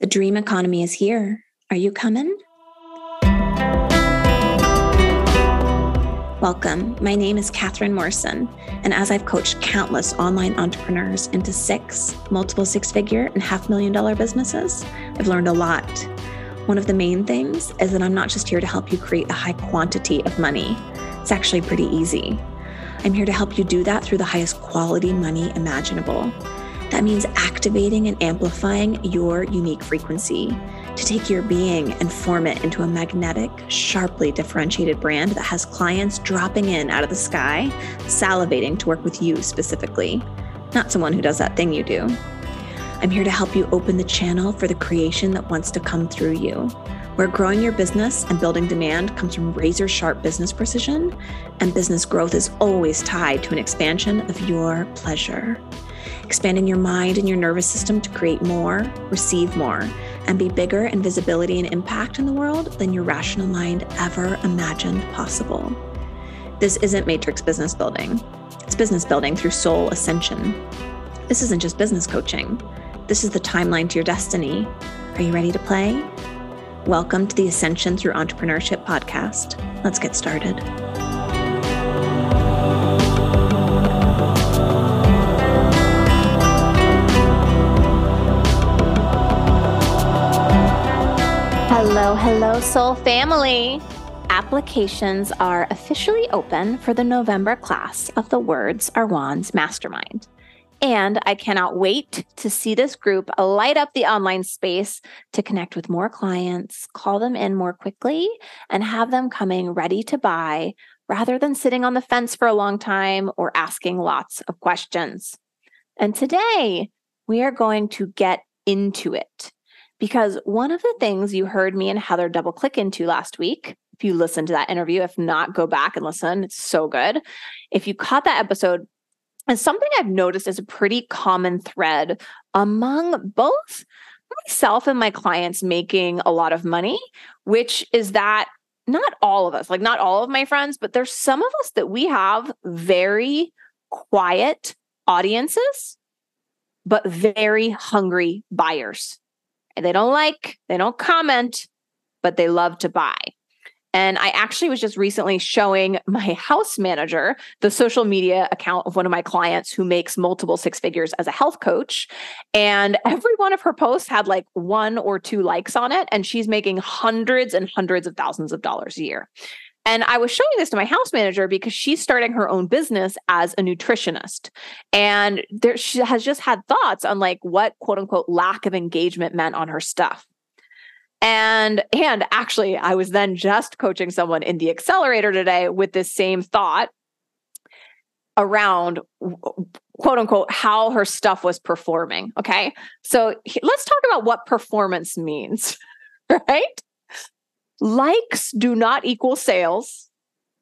The dream economy is here. Are you coming? Welcome. My name is Kathryn Morrison, and as I've coached countless online entrepreneurs into six, multiple six figure, and half million dollar businesses, I've learned a lot. One of the main things is that I'm not just here to help you create a high quantity of money, it's actually pretty easy. I'm here to help you do that through the highest quality money imaginable. That means activating and amplifying your unique frequency. To take your being and form it into a magnetic, sharply differentiated brand that has clients dropping in out of the sky, salivating to work with you specifically, not someone who does that thing you do. I'm here to help you open the channel for the creation that wants to come through you, where growing your business and building demand comes from razor sharp business precision, and business growth is always tied to an expansion of your pleasure expanding your mind and your nervous system to create more, receive more, and be bigger in visibility and impact in the world than your rational mind ever imagined possible. This isn't matrix business building, it's business building through soul ascension. This isn't just business coaching, this is the timeline to your destiny. Are you ready to play? Welcome to the Ascension Through Entrepreneurship podcast. Let's get started. Hello, hello, soul family. Applications are officially open for the November class of the Words Are Wands Mastermind. And I cannot wait to see this group light up the online space to connect with more clients, call them in more quickly, and have them coming ready to buy rather than sitting on the fence for a long time or asking lots of questions. And today we are going to get into it. Because one of the things you heard me and Heather double click into last week, if you listened to that interview, if not, go back and listen. It's so good. If you caught that episode, and something I've noticed is a pretty common thread among both myself and my clients making a lot of money, which is that not all of us, like not all of my friends, but there's some of us that we have very quiet audiences, but very hungry buyers. They don't like, they don't comment, but they love to buy. And I actually was just recently showing my house manager the social media account of one of my clients who makes multiple six figures as a health coach. And every one of her posts had like one or two likes on it. And she's making hundreds and hundreds of thousands of dollars a year. And I was showing this to my house manager because she's starting her own business as a nutritionist. And there she has just had thoughts on like what quote unquote lack of engagement meant on her stuff. And and actually I was then just coaching someone in the accelerator today with this same thought around quote unquote how her stuff was performing, okay? So let's talk about what performance means, right? Likes do not equal sales.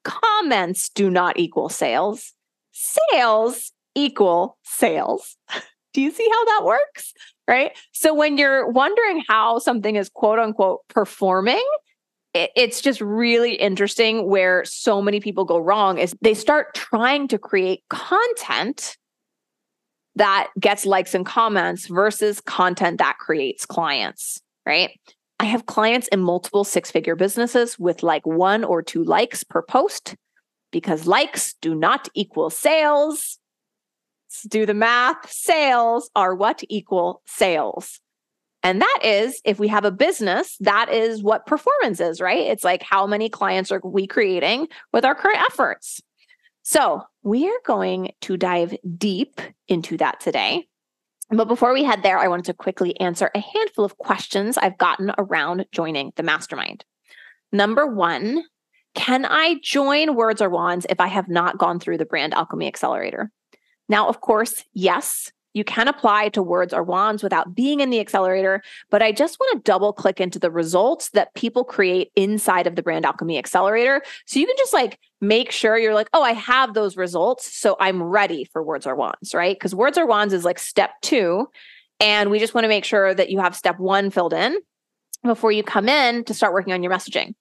Comments do not equal sales. Sales equal sales. Do you see how that works? Right. So when you're wondering how something is quote unquote performing, it's just really interesting where so many people go wrong is they start trying to create content that gets likes and comments versus content that creates clients, right? I have clients in multiple six figure businesses with like one or two likes per post because likes do not equal sales. Let's do the math. Sales are what equal sales. And that is, if we have a business, that is what performance is, right? It's like how many clients are we creating with our current efforts? So we are going to dive deep into that today. But before we head there, I wanted to quickly answer a handful of questions I've gotten around joining the mastermind. Number one, can I join Words Are Wands if I have not gone through the Brand Alchemy Accelerator? Now, of course, yes, you can apply to Words Are Wands without being in the accelerator, but I just want to double click into the results that people create inside of the Brand Alchemy Accelerator. So you can just like make sure you're like, oh, I have those results. So I'm ready for Words Are Wands, right? Because Words Are Wands is like step two. And we just want to make sure that you have step one filled in before you come in to start working on your messaging.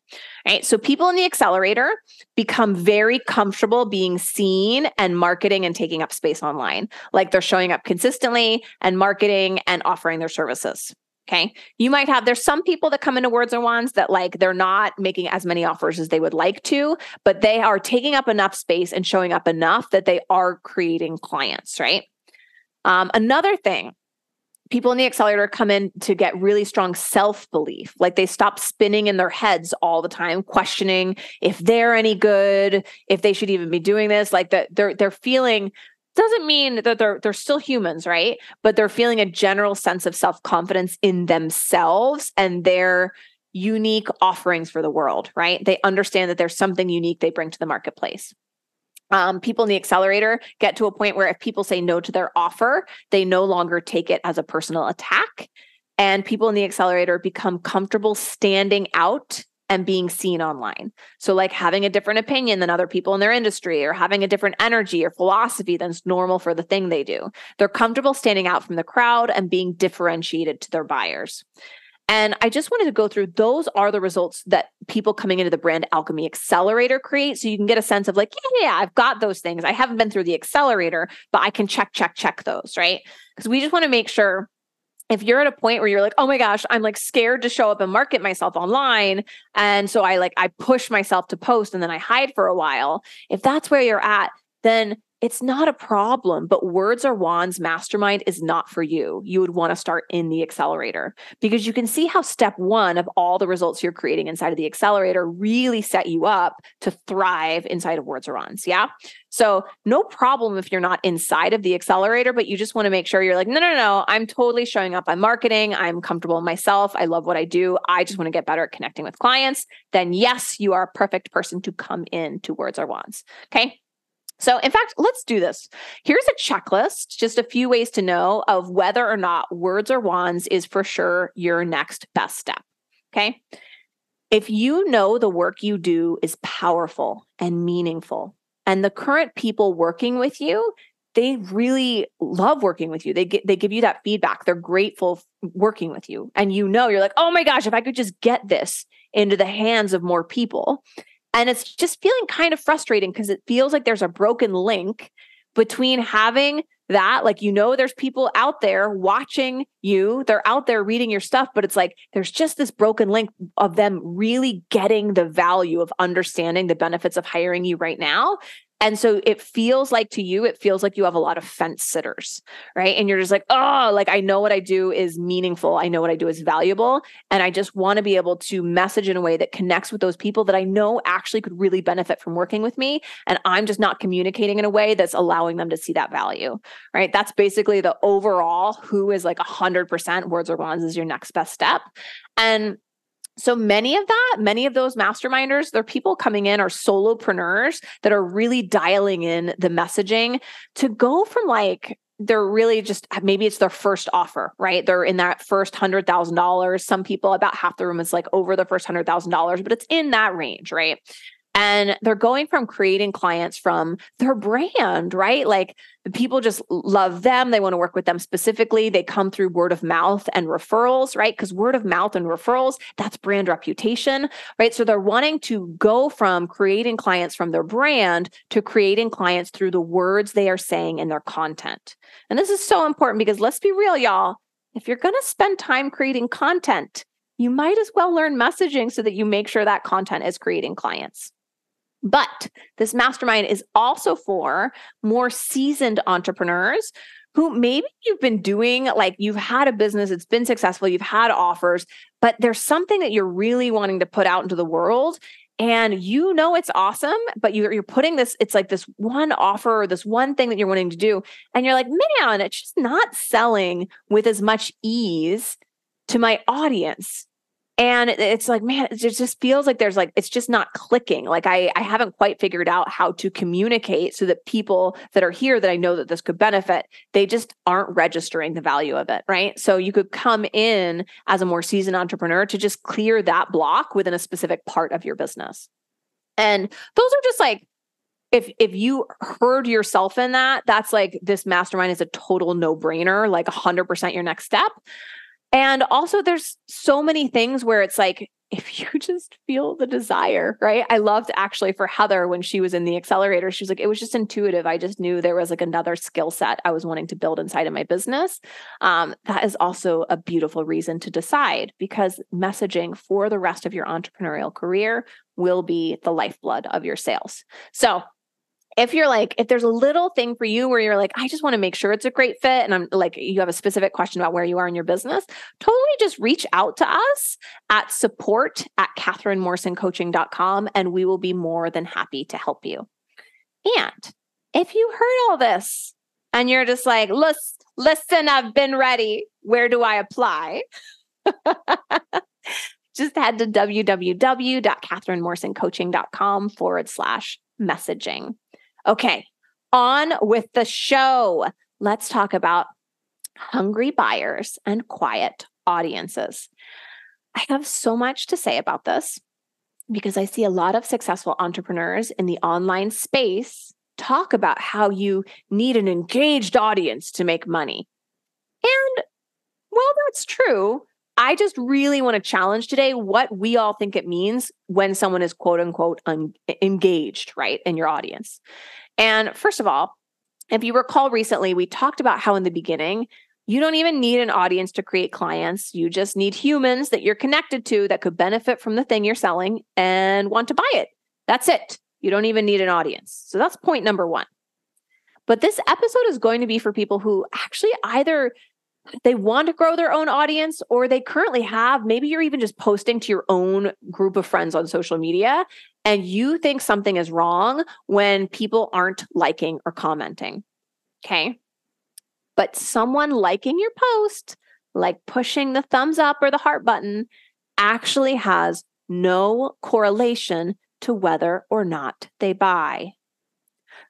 Right. So people in the accelerator become very comfortable being seen and marketing and taking up space online. Like they're showing up consistently and marketing and offering their services. Okay. You might have, there's some people that come into Words and Wands that like they're not making as many offers as they would like to, but they are taking up enough space and showing up enough that they are creating clients, right? Um, another thing, people in the accelerator come in to get really strong self belief. Like they stop spinning in their heads all the time, questioning if they're any good, if they should even be doing this. Like that they're they're feeling doesn't mean that they're they're still humans, right? But they're feeling a general sense of self-confidence in themselves and their unique offerings for the world, right? They understand that there's something unique they bring to the marketplace. Um, people in the accelerator get to a point where if people say no to their offer, they no longer take it as a personal attack. And people in the accelerator become comfortable standing out and being seen online. So, like having a different opinion than other people in their industry, or having a different energy or philosophy than's normal for the thing they do. They're comfortable standing out from the crowd and being differentiated to their buyers. And I just wanted to go through those are the results that people coming into the brand alchemy accelerator create. So you can get a sense of like, yeah, yeah, I've got those things. I haven't been through the accelerator, but I can check, check, check those, right? Because we just want to make sure if you're at a point where you're like, oh my gosh, I'm like scared to show up and market myself online. And so I like, I push myself to post and then I hide for a while. If that's where you're at, then it's not a problem, but Words Are Wands Mastermind is not for you. You would want to start in the accelerator because you can see how step one of all the results you're creating inside of the accelerator really set you up to thrive inside of Words Are Wands. Yeah. So, no problem if you're not inside of the accelerator, but you just want to make sure you're like, no, no, no, I'm totally showing up. I'm marketing. I'm comfortable myself. I love what I do. I just want to get better at connecting with clients. Then, yes, you are a perfect person to come in to Words Are Wands. Okay. So, in fact, let's do this. Here's a checklist, just a few ways to know of whether or not words are wands is for sure your next best step. Okay. If you know the work you do is powerful and meaningful, and the current people working with you, they really love working with you. They get they give you that feedback. They're grateful working with you. And you know, you're like, "Oh my gosh, if I could just get this into the hands of more people." And it's just feeling kind of frustrating because it feels like there's a broken link between having that, like, you know, there's people out there watching you, they're out there reading your stuff, but it's like there's just this broken link of them really getting the value of understanding the benefits of hiring you right now. And so it feels like to you, it feels like you have a lot of fence sitters, right? And you're just like, oh, like I know what I do is meaningful. I know what I do is valuable. And I just want to be able to message in a way that connects with those people that I know actually could really benefit from working with me. And I'm just not communicating in a way that's allowing them to see that value, right? That's basically the overall who is like 100% words are wands is your next best step. And so many of that, many of those masterminders, they're people coming in are solopreneurs that are really dialing in the messaging to go from like they're really just uh, maybe it's their first offer, right? They're in that first hundred thousand dollars. Some people, about half the room is like over the first hundred thousand dollars, but it's in that range, right? And they're going from creating clients from their brand, right? Like people just love them. They want to work with them specifically. They come through word of mouth and referrals, right? Because word of mouth and referrals, that's brand reputation, right? So they're wanting to go from creating clients from their brand to creating clients through the words they are saying in their content. And this is so important because let's be real, y'all. If you're going to spend time creating content, you might as well learn messaging so that you make sure that content is creating clients. But this mastermind is also for more seasoned entrepreneurs who maybe you've been doing, like you've had a business, it's been successful, you've had offers, but there's something that you're really wanting to put out into the world. And you know it's awesome, but you're, you're putting this, it's like this one offer or this one thing that you're wanting to do. And you're like, man, it's just not selling with as much ease to my audience and it's like man it just feels like there's like it's just not clicking. Like i i haven't quite figured out how to communicate so that people that are here that i know that this could benefit they just aren't registering the value of it right? So you could come in as a more seasoned entrepreneur to just clear that block within a specific part of your business. And those are just like if if you heard yourself in that that's like this mastermind is a total no brainer like 100% your next step and also, there's so many things where it's like if you just feel the desire, right? I loved actually for Heather when she was in the accelerator, she was like, it was just intuitive. I just knew there was like another skill set I was wanting to build inside of my business. Um, that is also a beautiful reason to decide because messaging for the rest of your entrepreneurial career will be the lifeblood of your sales. So if you're like, if there's a little thing for you where you're like, I just want to make sure it's a great fit, and I'm like, you have a specific question about where you are in your business, totally just reach out to us at support at kathrynmorrisoncoaching.com and we will be more than happy to help you. And if you heard all this and you're just like, listen, listen, I've been ready. Where do I apply? just head to www.kathrynmorrisoncoaching.com forward slash messaging. Okay, on with the show. Let's talk about hungry buyers and quiet audiences. I have so much to say about this because I see a lot of successful entrepreneurs in the online space talk about how you need an engaged audience to make money. And well, that's true. I just really want to challenge today what we all think it means when someone is quote unquote un- engaged, right, in your audience. And first of all, if you recall recently, we talked about how in the beginning, you don't even need an audience to create clients. You just need humans that you're connected to that could benefit from the thing you're selling and want to buy it. That's it. You don't even need an audience. So that's point number one. But this episode is going to be for people who actually either they want to grow their own audience or they currently have maybe you're even just posting to your own group of friends on social media and you think something is wrong when people aren't liking or commenting okay? But someone liking your post like pushing the thumbs up or the heart button actually has no correlation to whether or not they buy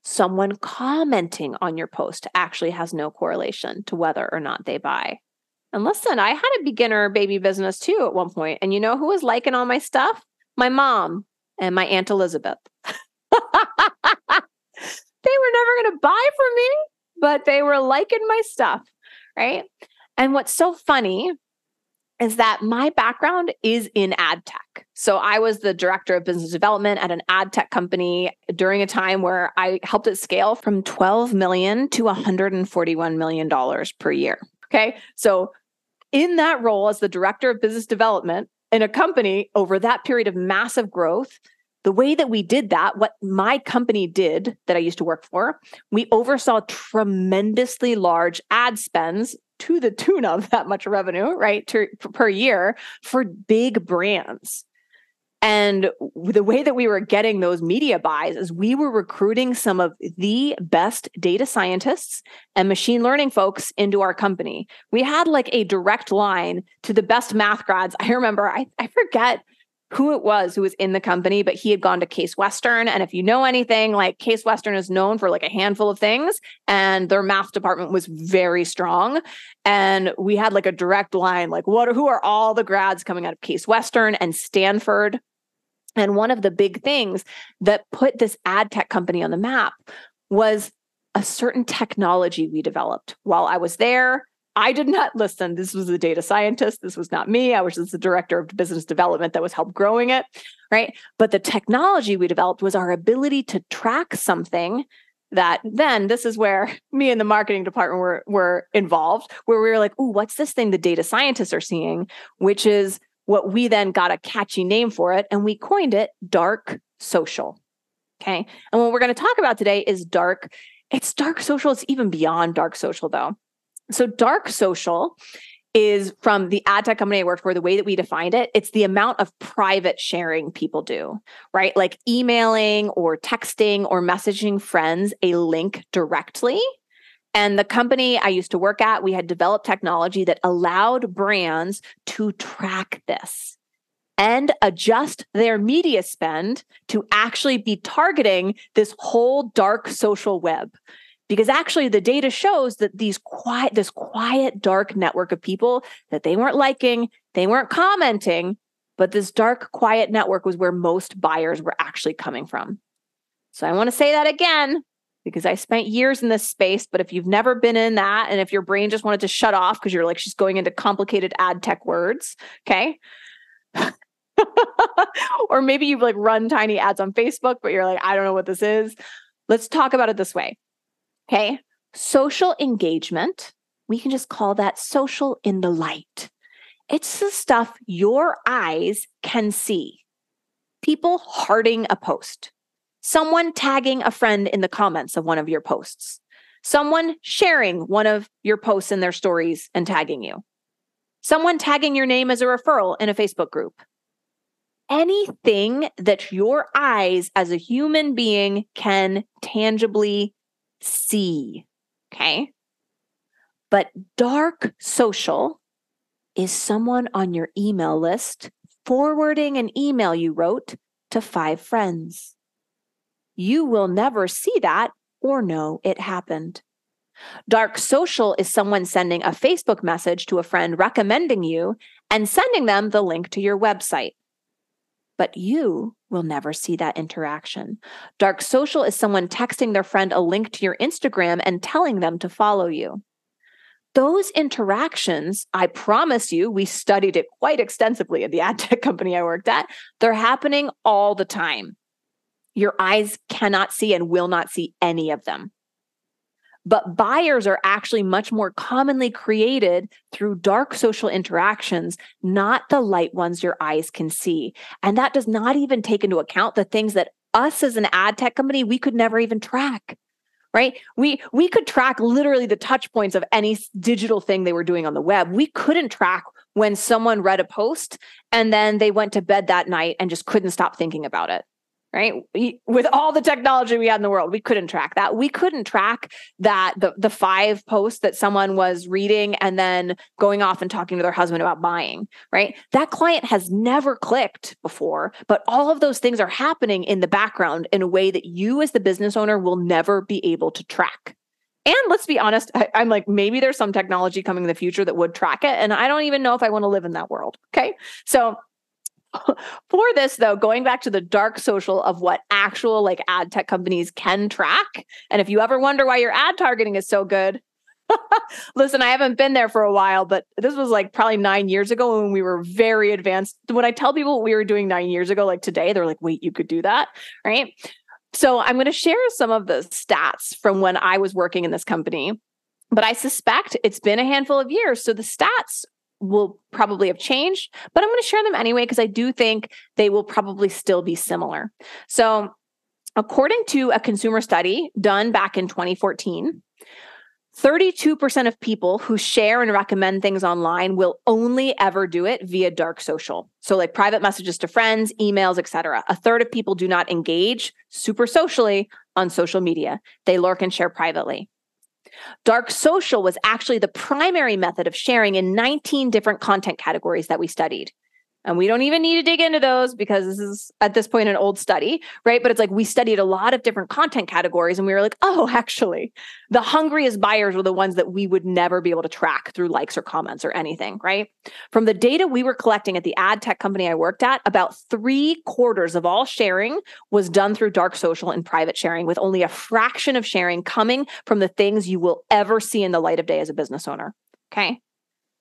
someone commenting on your post actually has no correlation to whether or not they buy. And listen, I had a beginner baby business too at one point, and you know who was liking all my stuff? My mom and my Aunt Elizabeth. they were never going to buy from me, but they were liking my stuff, right? And what's so funny is that my background is in ad tech. So I was the director of business development at an ad tech company during a time where I helped it scale from 12 million to 141 million dollars per year. Okay? So in that role as the director of business development in a company over that period of massive growth, the way that we did that, what my company did that I used to work for, we oversaw tremendously large ad spends to the tune of that much revenue, right, to, per year for big brands. And the way that we were getting those media buys is we were recruiting some of the best data scientists and machine learning folks into our company. We had like a direct line to the best math grads. I remember, I, I forget who it was who was in the company, but he had gone to Case Western. And if you know anything, like Case Western is known for like a handful of things, and their math department was very strong. And we had like a direct line, like what who are all the grads coming out of Case Western and Stanford? And one of the big things that put this ad tech company on the map was a certain technology we developed while I was there I did not listen. This was a data scientist. This was not me. I was just the director of business development that was help growing it. Right. But the technology we developed was our ability to track something that then this is where me and the marketing department were, were involved, where we were like, oh, what's this thing the data scientists are seeing? Which is what we then got a catchy name for it. And we coined it dark social. Okay. And what we're going to talk about today is dark. It's dark social. It's even beyond dark social, though. So dark social is from the ad tech company I worked for, the way that we defined it, it's the amount of private sharing people do, right? Like emailing or texting or messaging friends a link directly. And the company I used to work at, we had developed technology that allowed brands to track this and adjust their media spend to actually be targeting this whole dark social web because actually the data shows that these quiet this quiet dark network of people that they weren't liking they weren't commenting but this dark quiet network was where most buyers were actually coming from so i want to say that again because i spent years in this space but if you've never been in that and if your brain just wanted to shut off because you're like she's going into complicated ad tech words okay or maybe you've like run tiny ads on Facebook, but you're like, I don't know what this is. Let's talk about it this way. Okay. Social engagement, we can just call that social in the light. It's the stuff your eyes can see. People hearting a post, someone tagging a friend in the comments of one of your posts, someone sharing one of your posts in their stories and tagging you, someone tagging your name as a referral in a Facebook group. Anything that your eyes as a human being can tangibly see. Okay. But dark social is someone on your email list forwarding an email you wrote to five friends. You will never see that or know it happened. Dark social is someone sending a Facebook message to a friend recommending you and sending them the link to your website. But you will never see that interaction. Dark social is someone texting their friend a link to your Instagram and telling them to follow you. Those interactions, I promise you, we studied it quite extensively at the ad tech company I worked at. They're happening all the time. Your eyes cannot see and will not see any of them. But buyers are actually much more commonly created through dark social interactions, not the light ones your eyes can see. And that does not even take into account the things that us as an ad tech company, we could never even track. Right? We we could track literally the touch points of any digital thing they were doing on the web. We couldn't track when someone read a post and then they went to bed that night and just couldn't stop thinking about it right? With all the technology we had in the world, we couldn't track that. We couldn't track that the the five posts that someone was reading and then going off and talking to their husband about buying, right? That client has never clicked before, but all of those things are happening in the background in a way that you as the business owner will never be able to track. And let's be honest, I, am like, maybe there's some technology coming in the future that would track it. And I don't even know if I want to live in that world. Okay. So for this though going back to the dark social of what actual like ad tech companies can track and if you ever wonder why your ad targeting is so good listen i haven't been there for a while but this was like probably nine years ago when we were very advanced. When i tell people what we were doing nine years ago like today they're like wait you could do that? Right? So i'm going to share some of the stats from when i was working in this company but I suspect it's been a handful of years. So the stats will probably have changed, but I'm going to share them anyway because I do think they will probably still be similar. So, according to a consumer study done back in 2014, 32% of people who share and recommend things online will only ever do it via dark social. So like private messages to friends, emails, etc. A third of people do not engage super socially on social media. They lurk and share privately. Dark social was actually the primary method of sharing in 19 different content categories that we studied. And we don't even need to dig into those because this is at this point an old study, right? But it's like we studied a lot of different content categories and we were like, oh, actually, the hungriest buyers were the ones that we would never be able to track through likes or comments or anything, right? From the data we were collecting at the ad tech company I worked at, about three quarters of all sharing was done through dark social and private sharing, with only a fraction of sharing coming from the things you will ever see in the light of day as a business owner. Okay.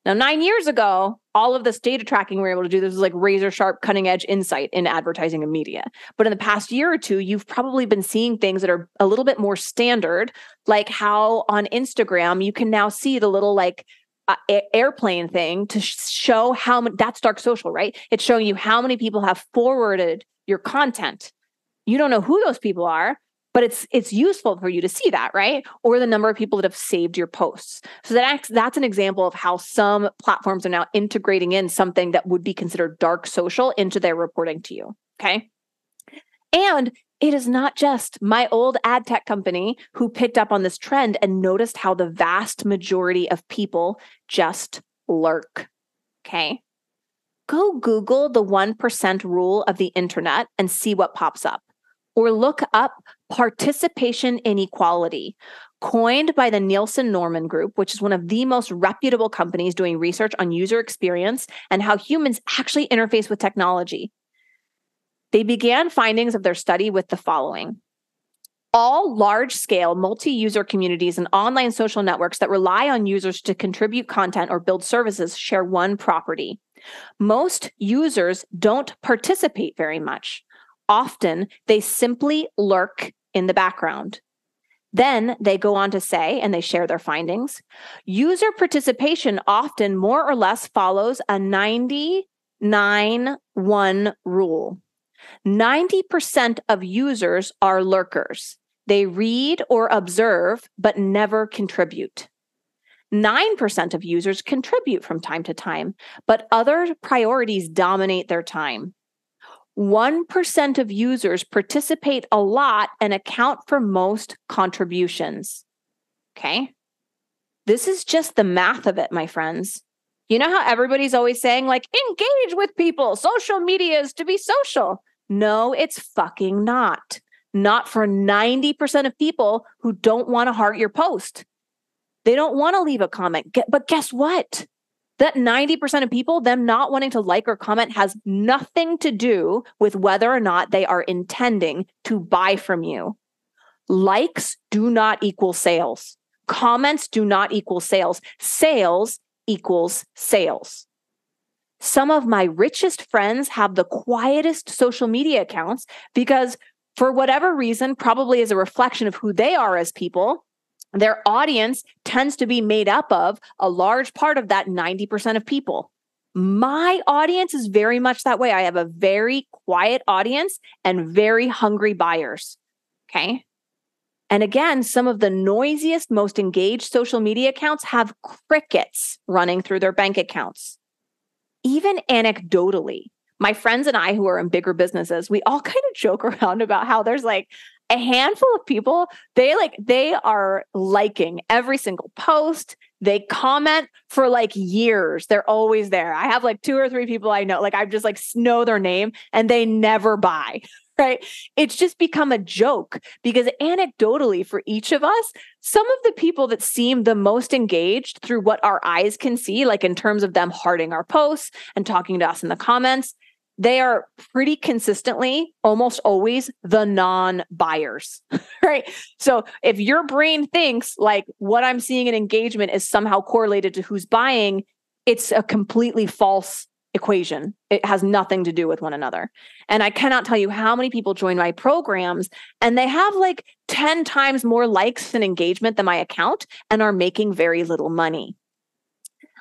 Now, nine years ago, all of this data tracking we were able to do this was like razor sharp, cutting edge insight in advertising and media. But in the past year or two, you've probably been seeing things that are a little bit more standard, like how on Instagram you can now see the little like uh, airplane thing to show how many that's dark social, right? It's showing you how many people have forwarded your content. You don't know who those people are, but it's it's useful for you to see that right? Or the number of people that have saved your posts. So that's that's an example of how some platforms are now integrating in something that would be considered dark social into their reporting to you okay? And it is not just my old ad tech company who picked up on this trend and noticed how the vast majority of people just lurk okay? Go google the 1% rule of the internet and see what pops up or look up participation inequality, coined by the Nielsen Norman Group, which is one of the most reputable companies doing research on user experience and how humans actually interface with technology. They began findings of their study with the following. All large scale multi user communities and online social networks that rely on users to contribute content or build services share one property Most users don't participate very much. Often they simply lurk in the background. Then they go on to say, and they share their findings user participation often more or less follows a 99 1 rule. 90% of users are lurkers. They read or observe, but never contribute. 9% of users contribute from time to time, but other priorities dominate their time. 1% of users participate a lot and account for most contributions. Okay. This is just the math of it, my friends. You know how everybody's always saying, like, engage with people, social media is to be social. No, it's fucking not. Not for 90% of people who don't want to heart your post. They don't want to leave a comment. But guess what? That 90% of people, them not wanting to like or comment, has nothing to do with whether or not they are intending to buy from you. Likes do not equal sales. Comments do not equal sales. Sales equals sales. Some of my richest friends have the quietest social media accounts because, for whatever reason, probably as a reflection of who they are as people, their audience tends to be made up of a large part of that 90% of people. My audience is very much that way. I have a very quiet audience and very hungry buyers. Okay. And again, some of the noisiest, most engaged social media accounts have crickets running through their bank accounts. Even anecdotally, my friends and I who are in bigger businesses, we all kind of joke around about how there's like a handful of people, they like, they are liking every single post. They comment for like years. They're always there. I have like two or three people I know, like I just like know their name and they never buy. Right. It's just become a joke because anecdotally, for each of us, some of the people that seem the most engaged through what our eyes can see, like in terms of them hearting our posts and talking to us in the comments, they are pretty consistently almost always the non buyers, right? So if your brain thinks like what I'm seeing in engagement is somehow correlated to who's buying, it's a completely false equation. It has nothing to do with one another. And I cannot tell you how many people join my programs and they have like 10 times more likes and engagement than my account and are making very little money.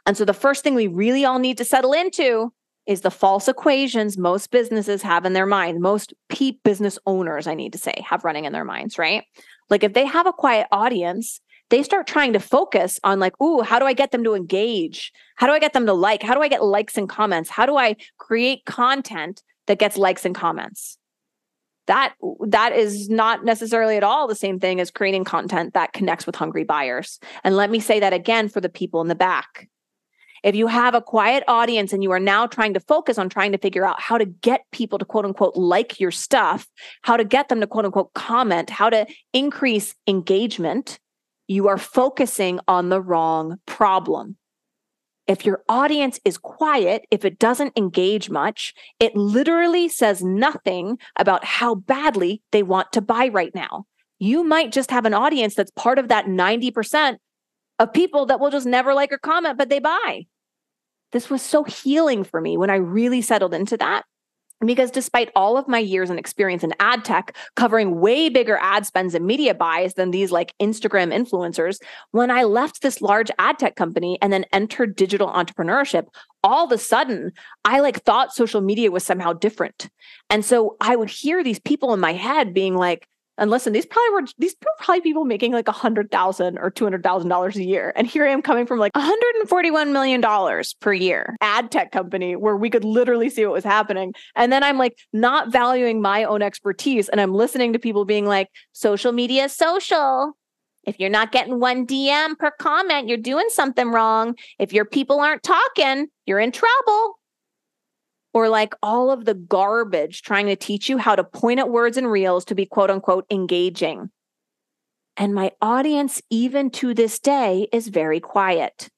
And so the first thing we really all need to settle into is the false equations most businesses have in their mind. Most peep business owners, I need to say, have running in their minds, right? Like if they have a quiet audience, they start trying to focus on like, ooh, how do I get them to engage? How do I get them to like? How do I get likes and comments? How do I create content that gets likes and comments? That that is not necessarily at all the same thing as creating content that connects with hungry buyers. And let me say that again for the people in the back if you have a quiet audience and you are now trying to focus on trying to figure out how to get people to quote unquote like your stuff, how to get them to quote unquote comment, how to increase engagement, you are focusing on the wrong problem. If your audience is quiet, if it doesn't engage much, it literally says nothing about how badly they want to buy right now. You might just have an audience that's part of that 90% of people that will just never like or comment, but they buy. This was so healing for me when I really settled into that. Because despite all of my years and experience in ad tech, covering way bigger ad spends and media buys than these like Instagram influencers, when I left this large ad tech company and then entered digital entrepreneurship, all of a sudden I like thought social media was somehow different. And so I would hear these people in my head being like, and listen, these probably were these were probably people making like a hundred thousand or two hundred thousand dollars a year. And here I am coming from like $141 million per year ad tech company where we could literally see what was happening. And then I'm like not valuing my own expertise. And I'm listening to people being like, social media social. If you're not getting one DM per comment, you're doing something wrong. If your people aren't talking, you're in trouble or like all of the garbage trying to teach you how to point at words and reels to be quote unquote engaging. And my audience, even to this day, is very quiet.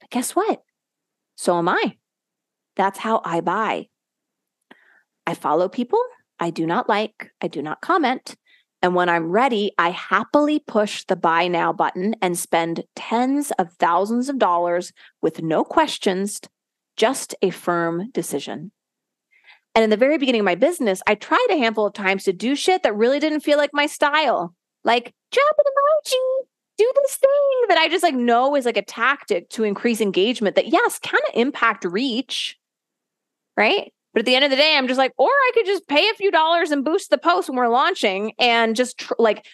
But guess what? So am I. That's how I buy. I follow people I do not like, I do not comment. And when I'm ready, I happily push the buy now button and spend tens of thousands of dollars with no questions just a firm decision. And in the very beginning of my business, I tried a handful of times to do shit that really didn't feel like my style. Like drop an emoji, do this thing that I just like know is like a tactic to increase engagement that yes, kind of impact reach. Right. But at the end of the day, I'm just like, or I could just pay a few dollars and boost the post when we're launching and just tr- like,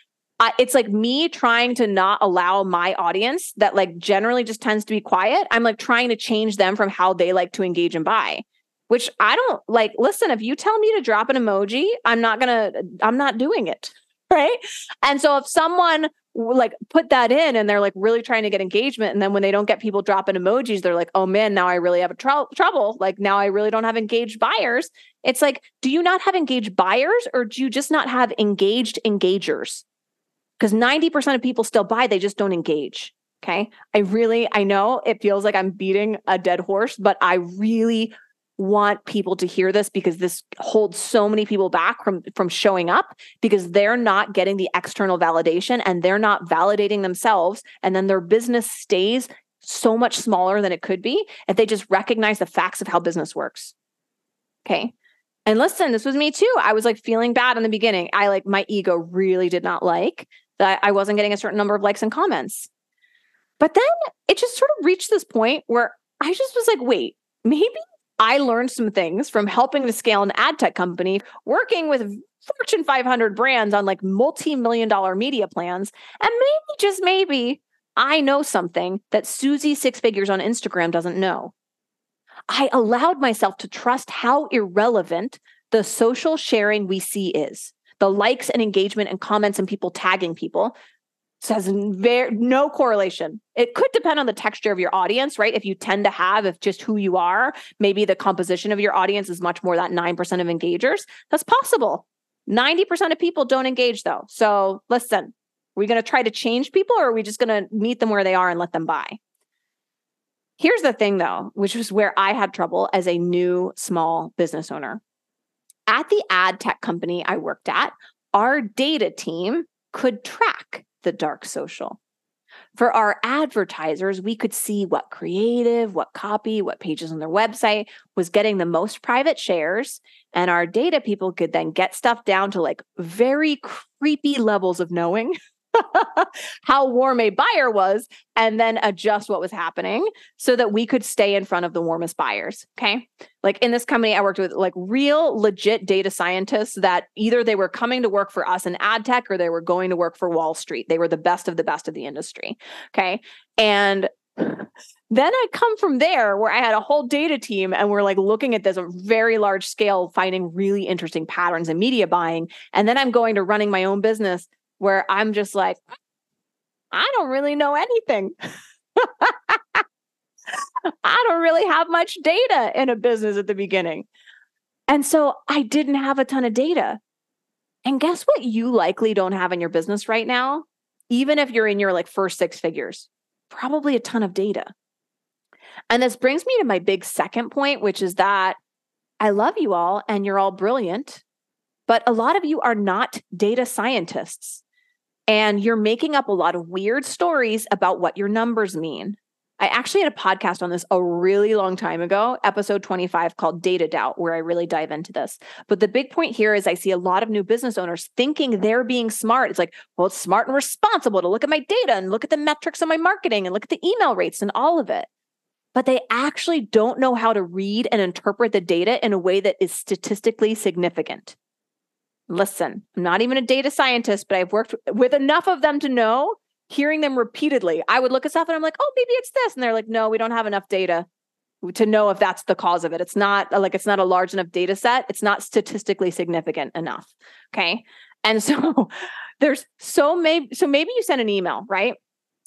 I, it's like me trying to not allow my audience that like generally just tends to be quiet. I'm like trying to change them from how they like to engage and buy which I don't like. Listen, if you tell me to drop an emoji, I'm not gonna, I'm not doing it. Right. And so if someone like put that in and they're like really trying to get engagement, and then when they don't get people dropping emojis, they're like, oh man, now I really have a tr- trouble. Like now I really don't have engaged buyers. It's like, do you not have engaged buyers or do you just not have engaged engagers? Because 90% of people still buy, they just don't engage. Okay. I really, I know it feels like I'm beating a dead horse, but I really want people to hear this because this holds so many people back from from showing up because they're not getting the external validation and they're not validating themselves and then their business stays so much smaller than it could be if they just recognize the facts of how business works okay and listen this was me too i was like feeling bad in the beginning i like my ego really did not like that i wasn't getting a certain number of likes and comments but then it just sort of reached this point where i just was like wait maybe I learned some things from helping to scale an ad tech company, working with Fortune 500 brands on like multi million dollar media plans. And maybe, just maybe, I know something that Susie Six Figures on Instagram doesn't know. I allowed myself to trust how irrelevant the social sharing we see is the likes and engagement and comments and people tagging people says very no correlation. It could depend on the texture of your audience, right? If you tend to have, if just who you are, maybe the composition of your audience is much more that 9% of engagers. That's possible. 90% of people don't engage though. So listen, are we going to try to change people or are we just going to meet them where they are and let them buy? Here's the thing though, which was where I had trouble as a new small business owner. At the ad tech company I worked at, our data team could track the dark social. For our advertisers, we could see what creative, what copy, what pages on their website was getting the most private shares. And our data people could then get stuff down to like very creepy levels of knowing how warm a buyer was and then adjust what was happening so that we could stay in front of the warmest buyers. Okay. Like in this company, I worked with like real legit data scientists that either they were coming to work for us in ad tech or they were going to work for Wall Street. They were the best of the best of the industry. Okay. And then I come from there where I had a whole data team and we're like looking at this a very large scale, finding really interesting patterns in media buying. And then I'm going to running my own business where I'm just like, I don't really know anything. I don't really have much data in a business at the beginning. And so I didn't have a ton of data. And guess what you likely don't have in your business right now? Even if you're in your like first six figures, probably a ton of data. And this brings me to my big second point, which is that I love you all and you're all brilliant, but a lot of you are not data scientists and you're making up a lot of weird stories about what your numbers mean. I actually had a podcast on this a really long time ago, episode 25 called Data Doubt, where I really dive into this. But the big point here is I see a lot of new business owners thinking they're being smart. It's like, well, it's smart and responsible to look at my data and look at the metrics of my marketing and look at the email rates and all of it. But they actually don't know how to read and interpret the data in a way that is statistically significant listen, I'm not even a data scientist, but I've worked with enough of them to know hearing them repeatedly. I would look at stuff and I'm like, oh, maybe it's this. And they're like, no, we don't have enough data to know if that's the cause of it. It's not like it's not a large enough data set. It's not statistically significant enough. Okay. And so there's so maybe so maybe you send an email, right?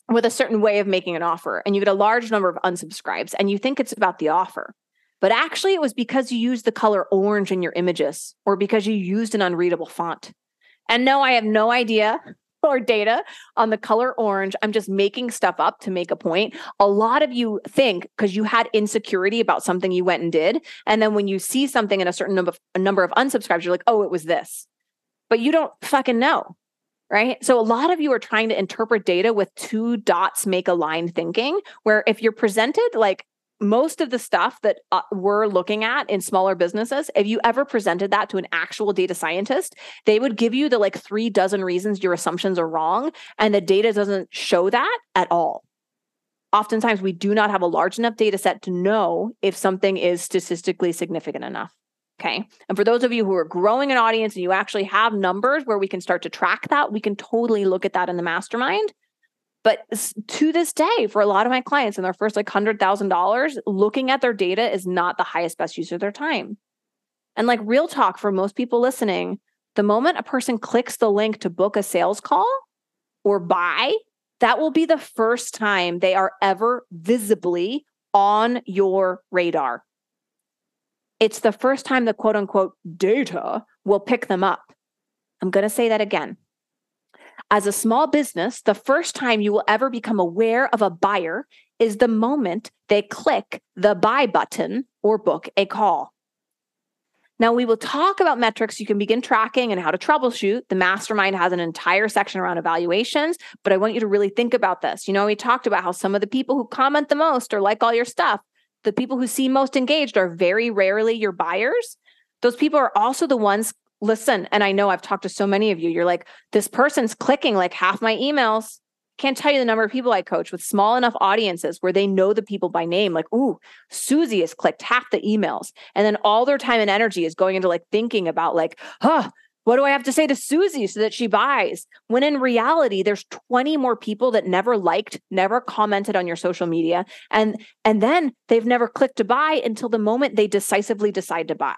With a certain way of making an offer and you get a large number of unsubscribes and you think it's about the offer. But actually, it was because you used the color orange in your images or because you used an unreadable font. And no, I have no idea or data on the color orange. I'm just making stuff up to make a point. A lot of you think because you had insecurity about something you went and did. And then when you see something in a certain number of, a number of unsubscribes, you're like, oh, it was this. But you don't fucking know. Right. So a lot of you are trying to interpret data with two dots make a line thinking, where if you're presented like most of the stuff that uh, we're looking at in smaller businesses, if you ever presented that to an actual data scientist, they would give you the like three dozen reasons your assumptions are wrong. And the data doesn't show that at all. Oftentimes, we do not have a large enough data set to know if something is statistically significant enough. Okay. And for those of you who are growing an audience and you actually have numbers where we can start to track that, we can totally look at that in the mastermind. But to this day, for a lot of my clients in their first like $100,000, looking at their data is not the highest, best use of their time. And like real talk for most people listening, the moment a person clicks the link to book a sales call or buy, that will be the first time they are ever visibly on your radar it's the first time the quote unquote data will pick them up. I'm going to say that again. As a small business, the first time you will ever become aware of a buyer is the moment they click the buy button or book a call. Now, we will talk about metrics you can begin tracking and how to troubleshoot. The mastermind has an entire section around evaluations, but I want you to really think about this. You know, we talked about how some of the people who comment the most or like all your stuff the people who seem most engaged are very rarely your buyers. Those people are also the ones, listen, and I know I've talked to so many of you. You're like, this person's clicking like half my emails. Can't tell you the number of people I coach with small enough audiences where they know the people by name. Like, ooh, Susie has clicked half the emails. And then all their time and energy is going into like thinking about, like, huh, what do I have to say to Susie so that she buys? When in reality, there's 20 more people that never liked, never commented on your social media. And, and then they've never clicked to buy until the moment they decisively decide to buy.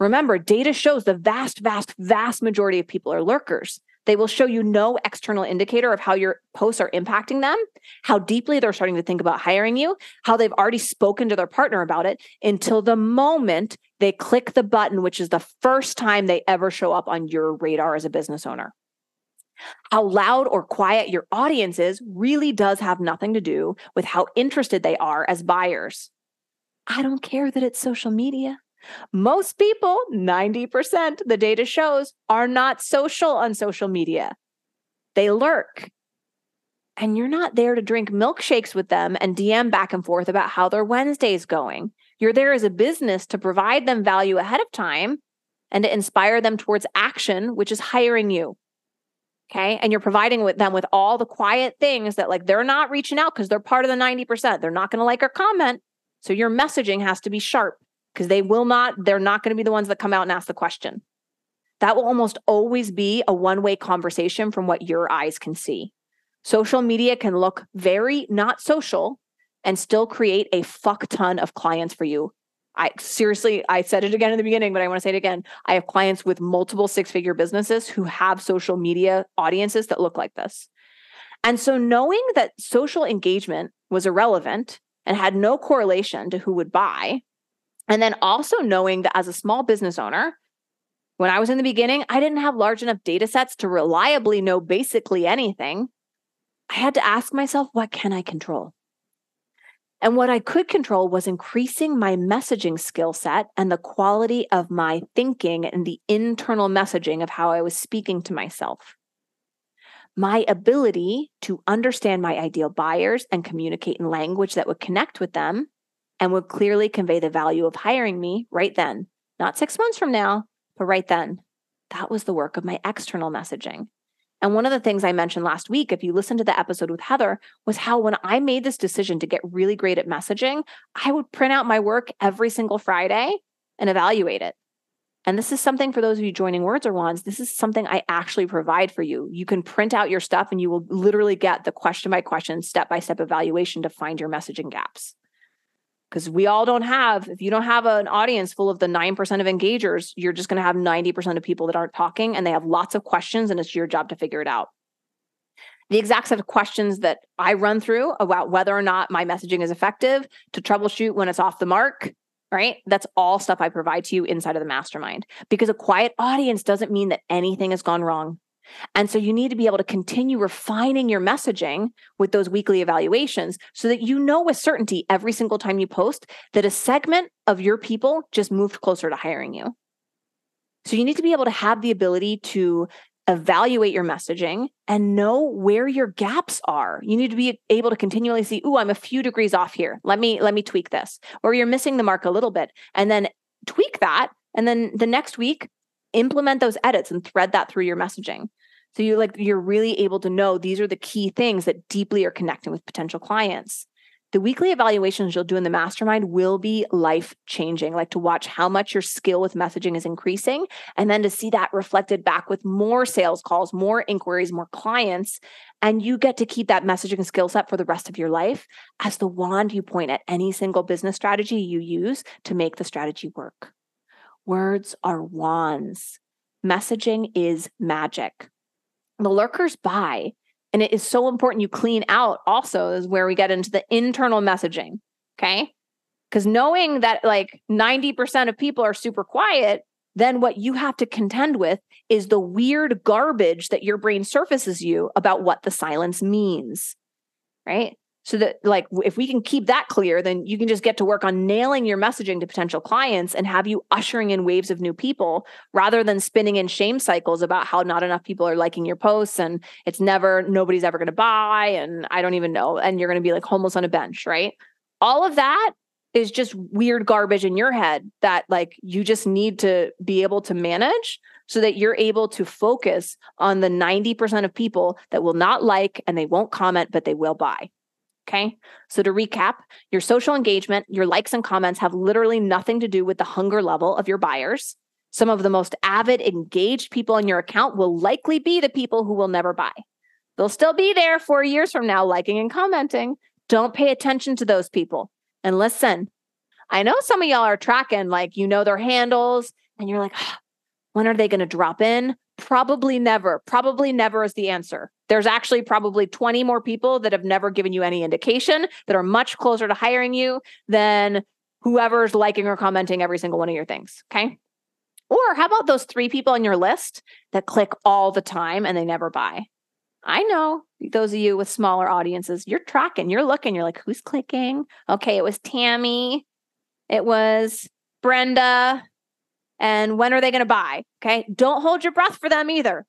Remember, data shows the vast, vast, vast majority of people are lurkers. They will show you no external indicator of how your posts are impacting them, how deeply they're starting to think about hiring you, how they've already spoken to their partner about it until the moment they click the button, which is the first time they ever show up on your radar as a business owner. How loud or quiet your audience is really does have nothing to do with how interested they are as buyers. I don't care that it's social media. Most people, 90%, the data shows, are not social on social media. They lurk. And you're not there to drink milkshakes with them and DM back and forth about how their Wednesday's going. You're there as a business to provide them value ahead of time and to inspire them towards action, which is hiring you. Okay. And you're providing with them with all the quiet things that like they're not reaching out because they're part of the 90%. They're not going to like or comment. So your messaging has to be sharp because they will not, they're not going to be the ones that come out and ask the question. That will almost always be a one way conversation from what your eyes can see. Social media can look very not social and still create a fuck ton of clients for you. I seriously, I said it again in the beginning, but I want to say it again. I have clients with multiple six figure businesses who have social media audiences that look like this. And so, knowing that social engagement was irrelevant and had no correlation to who would buy, and then also knowing that as a small business owner, when I was in the beginning, I didn't have large enough data sets to reliably know basically anything. I had to ask myself, what can I control? And what I could control was increasing my messaging skill set and the quality of my thinking and the internal messaging of how I was speaking to myself. My ability to understand my ideal buyers and communicate in language that would connect with them and would clearly convey the value of hiring me right then, not six months from now, but right then. That was the work of my external messaging. And one of the things I mentioned last week, if you listened to the episode with Heather, was how when I made this decision to get really great at messaging, I would print out my work every single Friday and evaluate it. And this is something for those of you joining Words Are Wands, this is something I actually provide for you. You can print out your stuff and you will literally get the question by question, step by step evaluation to find your messaging gaps because we all don't have if you don't have an audience full of the 9% of engagers you're just going to have 90% of people that aren't talking and they have lots of questions and it's your job to figure it out. The exact set of questions that i run through about whether or not my messaging is effective to troubleshoot when it's off the mark right? That's all stuff i provide to you inside of the mastermind. Because a quiet audience doesn't mean that anything has gone wrong and so you need to be able to continue refining your messaging with those weekly evaluations so that you know with certainty every single time you post that a segment of your people just moved closer to hiring you. So you need to be able to have the ability to evaluate your messaging and know where your gaps are. You need to be able to continually see, "Ooh, I'm a few degrees off here. Let me let me tweak this." Or you're missing the mark a little bit and then tweak that and then the next week implement those edits and thread that through your messaging. So you like you're really able to know these are the key things that deeply are connecting with potential clients. The weekly evaluations you'll do in the mastermind will be life changing like to watch how much your skill with messaging is increasing and then to see that reflected back with more sales calls more inquiries more clients and you get to keep that messaging skill set for the rest of your life as the wand you point at any single business strategy you use to make the strategy work. Words are wands. Messaging is magic the lurkers buy and it is so important you clean out also is where we get into the internal messaging. Okay. Because knowing that like 90% of people are super quiet, then what you have to contend with is the weird garbage that your brain surfaces you about what the silence means. Right so that like if we can keep that clear then you can just get to work on nailing your messaging to potential clients and have you ushering in waves of new people rather than spinning in shame cycles about how not enough people are liking your posts and it's never nobody's ever going to buy and i don't even know and you're going to be like homeless on a bench right? All of that is just weird garbage in your head that like you just need to be able to manage so that you're able to focus on the 90% of people that will not like and they won't comment but they will buy Okay. So to recap, your social engagement, your likes and comments have literally nothing to do with the hunger level of your buyers. Some of the most avid, engaged people in your account will likely be the people who will never buy. They'll still be there four years from now, liking and commenting. Don't pay attention to those people. And listen, I know some of y'all are tracking, like, you know, their handles, and you're like, when are they going to drop in? Probably never. Probably never is the answer. There's actually probably 20 more people that have never given you any indication that are much closer to hiring you than whoever's liking or commenting every single one of your things. Okay. Or how about those three people on your list that click all the time and they never buy? I know those of you with smaller audiences, you're tracking, you're looking, you're like, who's clicking? Okay, it was Tammy, it was Brenda, and when are they going to buy? Okay. Don't hold your breath for them either.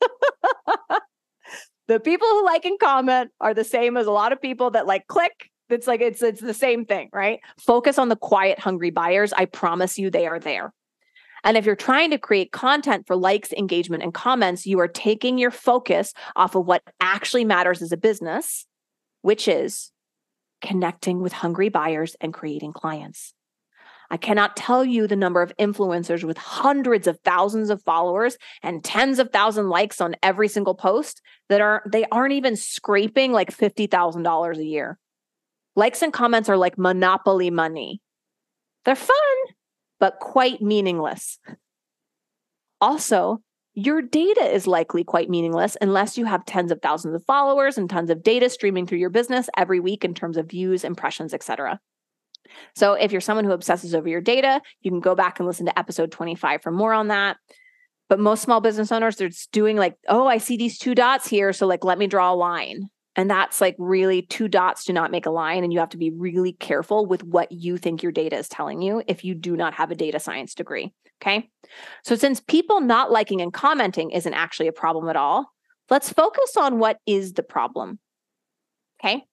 the people who like and comment are the same as a lot of people that like click. It's like it's it's the same thing, right? Focus on the quiet hungry buyers. I promise you they are there. And if you're trying to create content for likes, engagement, and comments, you are taking your focus off of what actually matters as a business, which is connecting with hungry buyers and creating clients. I cannot tell you the number of influencers with hundreds of thousands of followers and tens of thousand likes on every single post that are they aren't even scraping like $50,000 a year. Likes and comments are like monopoly money. They're fun, but quite meaningless. Also, your data is likely quite meaningless unless you have tens of thousands of followers and tons of data streaming through your business every week in terms of views, impressions, etc. So if you're someone who obsesses over your data, you can go back and listen to episode 25 for more on that. But most small business owners, they're just doing like, oh, I see these two dots here. So like, let me draw a line. And that's like really two dots do not make a line. And you have to be really careful with what you think your data is telling you if you do not have a data science degree. Okay. So since people not liking and commenting isn't actually a problem at all, let's focus on what is the problem. Okay.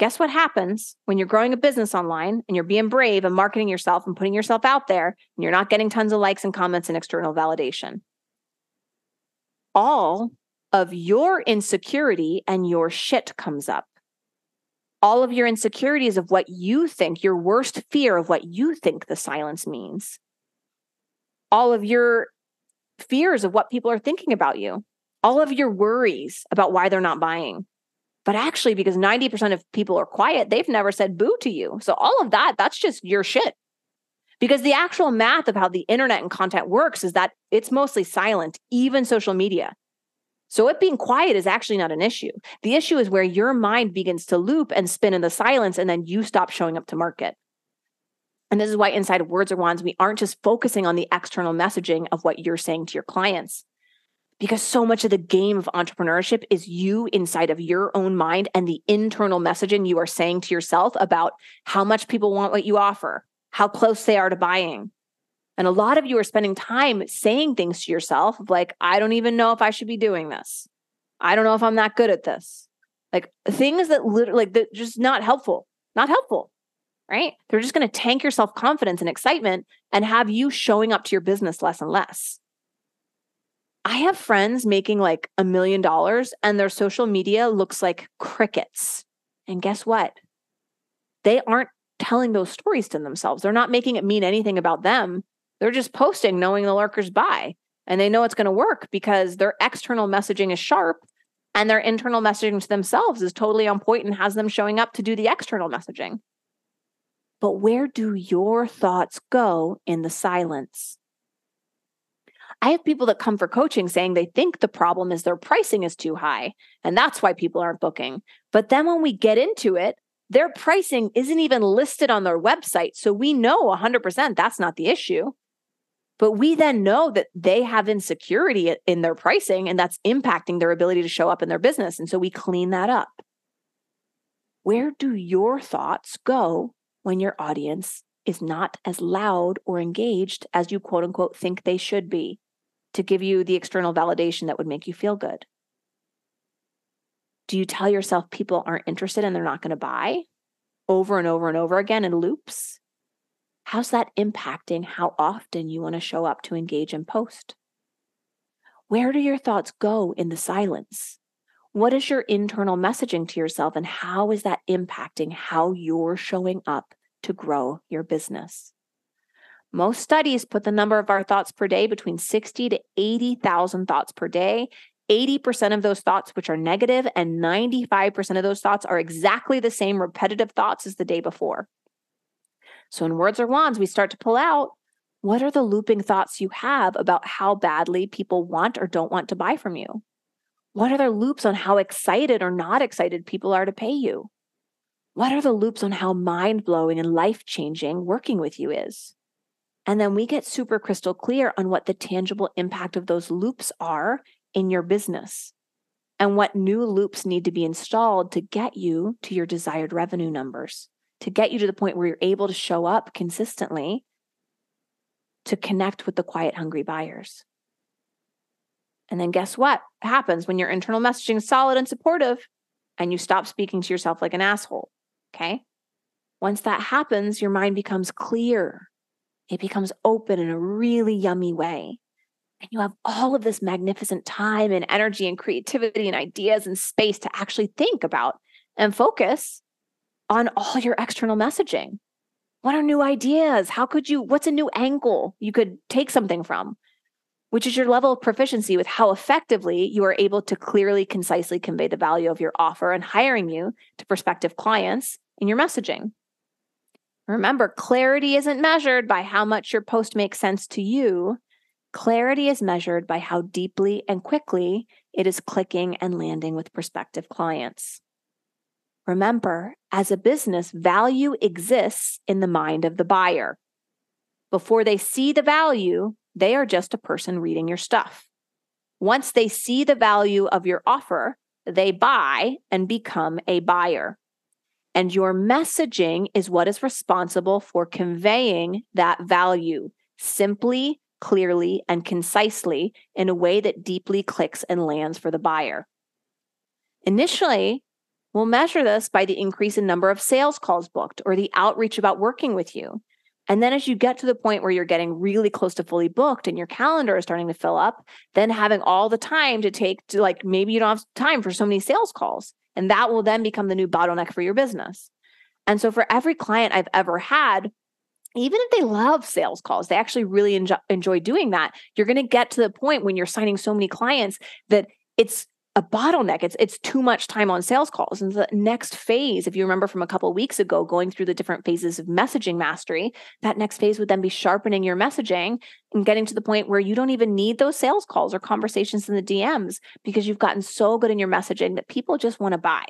Guess what happens when you're growing a business online and you're being brave and marketing yourself and putting yourself out there and you're not getting tons of likes and comments and external validation? All of your insecurity and your shit comes up. All of your insecurities of what you think, your worst fear of what you think the silence means. All of your fears of what people are thinking about you. All of your worries about why they're not buying but actually, because 90% of people are quiet, they've never said boo to you. So all of that, that's just your shit. Because the actual math of how the internet and content works is that it's mostly silent, even social media. So it being quiet is actually not an issue. The issue is where your mind begins to loop and spin in the silence, and then you stop showing up to market. And this is why inside Words Are Wands, we aren't just focusing on the external messaging of what you're saying to your clients because so much of the game of entrepreneurship is you inside of your own mind and the internal messaging you are saying to yourself about how much people want what you offer, how close they are to buying. And a lot of you are spending time saying things to yourself like, I don't even know if I should be doing this. I don't know if I'm that good at this. Like things that literally like that just not helpful, not helpful, right? They're just going to tank your self confidence and excitement and have you showing up to your business less and less. I have friends making like a million dollars and their social media looks like crickets. And guess what? They aren't telling those stories to themselves. They're not making it mean anything about them. They're just posting knowing the lurkers buy and they know it's going to work because their external messaging is sharp and their internal messaging to themselves is totally on point and has them showing up to do the external messaging. But where do your thoughts go in the silence? I have people that come for coaching saying they think the problem is their pricing is too high and that's why people aren't booking. But then when we get into it, their pricing isn't even listed on their website. So we know 100% that's not the issue. But we then know that they have insecurity in their pricing and that's impacting their ability to show up in their business. And so we clean that up. Where do your thoughts go when your audience is not as loud or engaged as you quote unquote think they should be? To give you the external validation that would make you feel good? Do you tell yourself people aren't interested and they're not going to buy over and over and over again in loops? How's that impacting how often you want to show up to engage and post? Where do your thoughts go in the silence? What is your internal messaging to yourself, and how is that impacting how you're showing up to grow your business? Most studies put the number of our thoughts per day between 60 to 80,000 thoughts per day. 80% of those thoughts which are negative and 95% of those thoughts are exactly the same repetitive thoughts as the day before. So in words are wands we start to pull out what are the looping thoughts you have about how badly people want or don't want to buy from you? What are the loops on how excited or not excited people are to pay you? What are the loops on how mind blowing and life changing working with you is? And then we get super crystal clear on what the tangible impact of those loops are in your business and what new loops need to be installed to get you to your desired revenue numbers, to get you to the point where you're able to show up consistently to connect with the quiet, hungry buyers. And then guess what happens when your internal messaging is solid and supportive and you stop speaking to yourself like an asshole? Okay. Once that happens, your mind becomes clear it becomes open in a really yummy way. And you have all of this magnificent time and energy and creativity and ideas and space to actually think about and focus on all your external messaging. What are new ideas? How could you, what's a new angle you could take something from? Which is your level of proficiency with how effectively you are able to clearly, concisely convey the value of your offer and hiring you to prospective clients in your messaging. Remember, clarity isn't measured by how much your post makes sense to you. Clarity is measured by how deeply and quickly it is clicking and landing with prospective clients. Remember, as a business, value exists in the mind of the buyer. Before they see the value, they are just a person reading your stuff. Once they see the value of your offer, they buy and become a buyer. And your messaging is what is responsible for conveying that value simply, clearly, and concisely in a way that deeply clicks and lands for the buyer. Initially, we'll measure this by the increase in number of sales calls booked or the outreach about working with you. And then as you get to the point where you're getting really close to fully booked and your calendar is starting to fill up, then having all the time to take to like maybe you don't have time for so many sales calls. And that will then become the new bottleneck for your business. And so, for every client I've ever had, even if they love sales calls, they actually really enjoy, doing that. You're going to get to the point when you're signing so many clients that it's a bottleneck. It's it's too much time on sales calls. And the next phase, if you remember from a couple weeks ago, going through the different phases of messaging mastery, that next phase would then be sharpening your messaging and getting to the point where you don't even need those sales calls or conversations in the DMs because you've gotten so good in your messaging that people just want to buy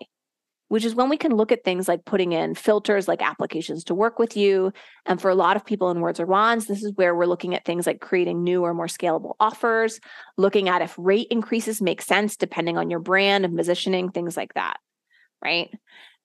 which is when we can look at things like putting in filters like applications to work with you. And for a lot of people in Words Are Wands, this is where we're looking at things like creating new or more scalable offers, looking at if rate increases make sense depending on your brand and positioning, things like that. Right.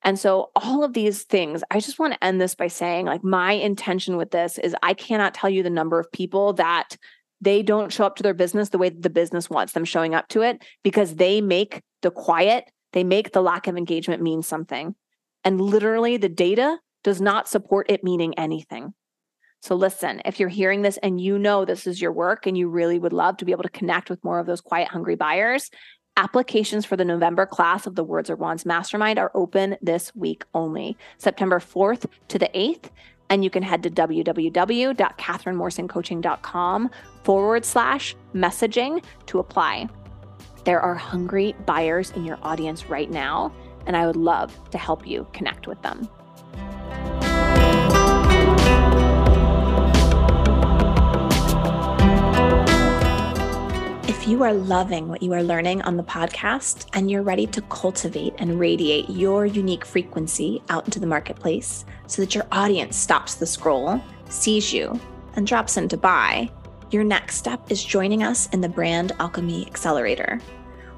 And so, all of these things, I just want to end this by saying, like, my intention with this is I cannot tell you the number of people that they don't show up to their business the way the business wants them showing up to it because they make the quiet, they make the lack of engagement mean something. And literally, the data does not support it meaning anything. So, listen, if you're hearing this and you know this is your work and you really would love to be able to connect with more of those quiet, hungry buyers, applications for the November class of the Words Are Wands Mastermind are open this week only, September 4th to the 8th. And you can head to www.kathrynmorrisoncoaching.com forward slash messaging to apply. There are hungry buyers in your audience right now, and I would love to help you connect with them. If you are loving what you are learning on the podcast and you're ready to cultivate and radiate your unique frequency out into the marketplace so that your audience stops the scroll, sees you, and drops in to buy, your next step is joining us in the Brand Alchemy Accelerator.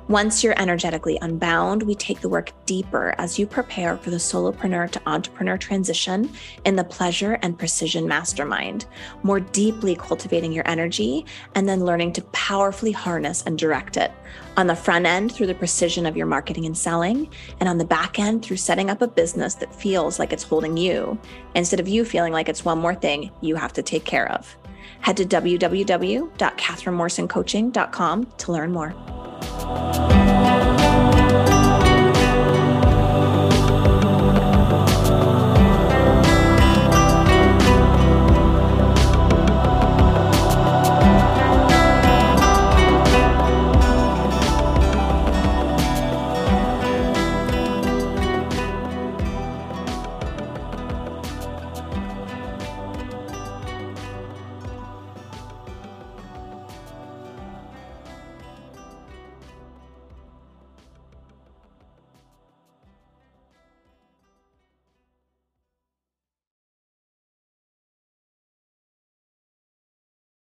Once you're energetically unbound, we take the work deeper as you prepare for the solopreneur to entrepreneur transition in the pleasure and precision mastermind, more deeply cultivating your energy and then learning to powerfully harness and direct it. On the front end, through the precision of your marketing and selling, and on the back end, through setting up a business that feels like it's holding you instead of you feeling like it's one more thing you have to take care of. Head to www.kathrynmorrisoncoaching.com to learn more.